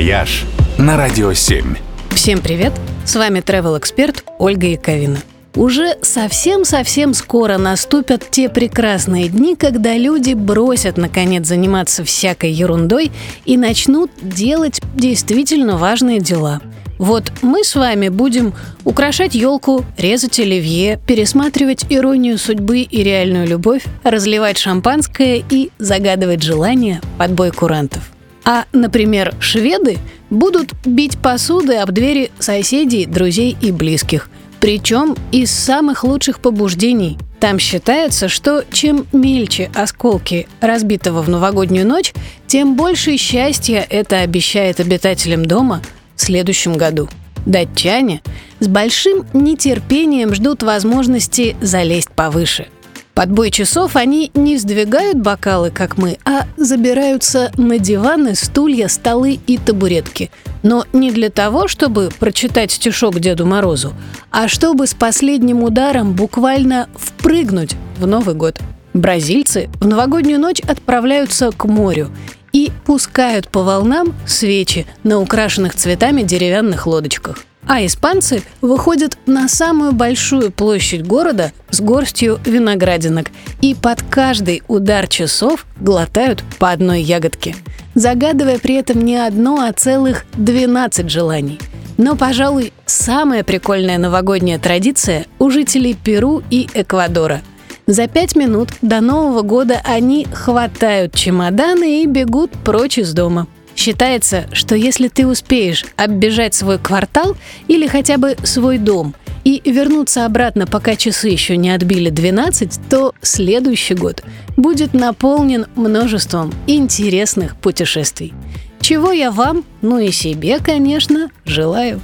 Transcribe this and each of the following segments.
«Вояж» на Радио 7. Всем привет! С вами travel эксперт Ольга Яковина. Уже совсем-совсем скоро наступят те прекрасные дни, когда люди бросят, наконец, заниматься всякой ерундой и начнут делать действительно важные дела. Вот мы с вами будем украшать елку, резать оливье, пересматривать иронию судьбы и реальную любовь, разливать шампанское и загадывать желания под бой курантов. А, например, шведы будут бить посуды об двери соседей, друзей и близких. Причем из самых лучших побуждений. Там считается, что чем мельче осколки разбитого в новогоднюю ночь, тем больше счастья это обещает обитателям дома в следующем году. Датчане с большим нетерпением ждут возможности залезть повыше – под бой часов они не сдвигают бокалы, как мы, а забираются на диваны, стулья, столы и табуретки. Но не для того, чтобы прочитать стишок Деду Морозу, а чтобы с последним ударом буквально впрыгнуть в Новый год. Бразильцы в новогоднюю ночь отправляются к морю и пускают по волнам свечи на украшенных цветами деревянных лодочках. А испанцы выходят на самую большую площадь города с горстью виноградинок и под каждый удар часов глотают по одной ягодке, загадывая при этом не одно, а целых 12 желаний. Но, пожалуй, самая прикольная новогодняя традиция у жителей Перу и Эквадора. За пять минут до Нового года они хватают чемоданы и бегут прочь из дома – Считается, что если ты успеешь оббежать свой квартал или хотя бы свой дом и вернуться обратно, пока часы еще не отбили 12, то следующий год будет наполнен множеством интересных путешествий. Чего я вам, ну и себе, конечно, желаю.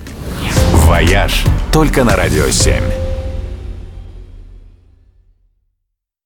«Вояж» только на «Радио 7».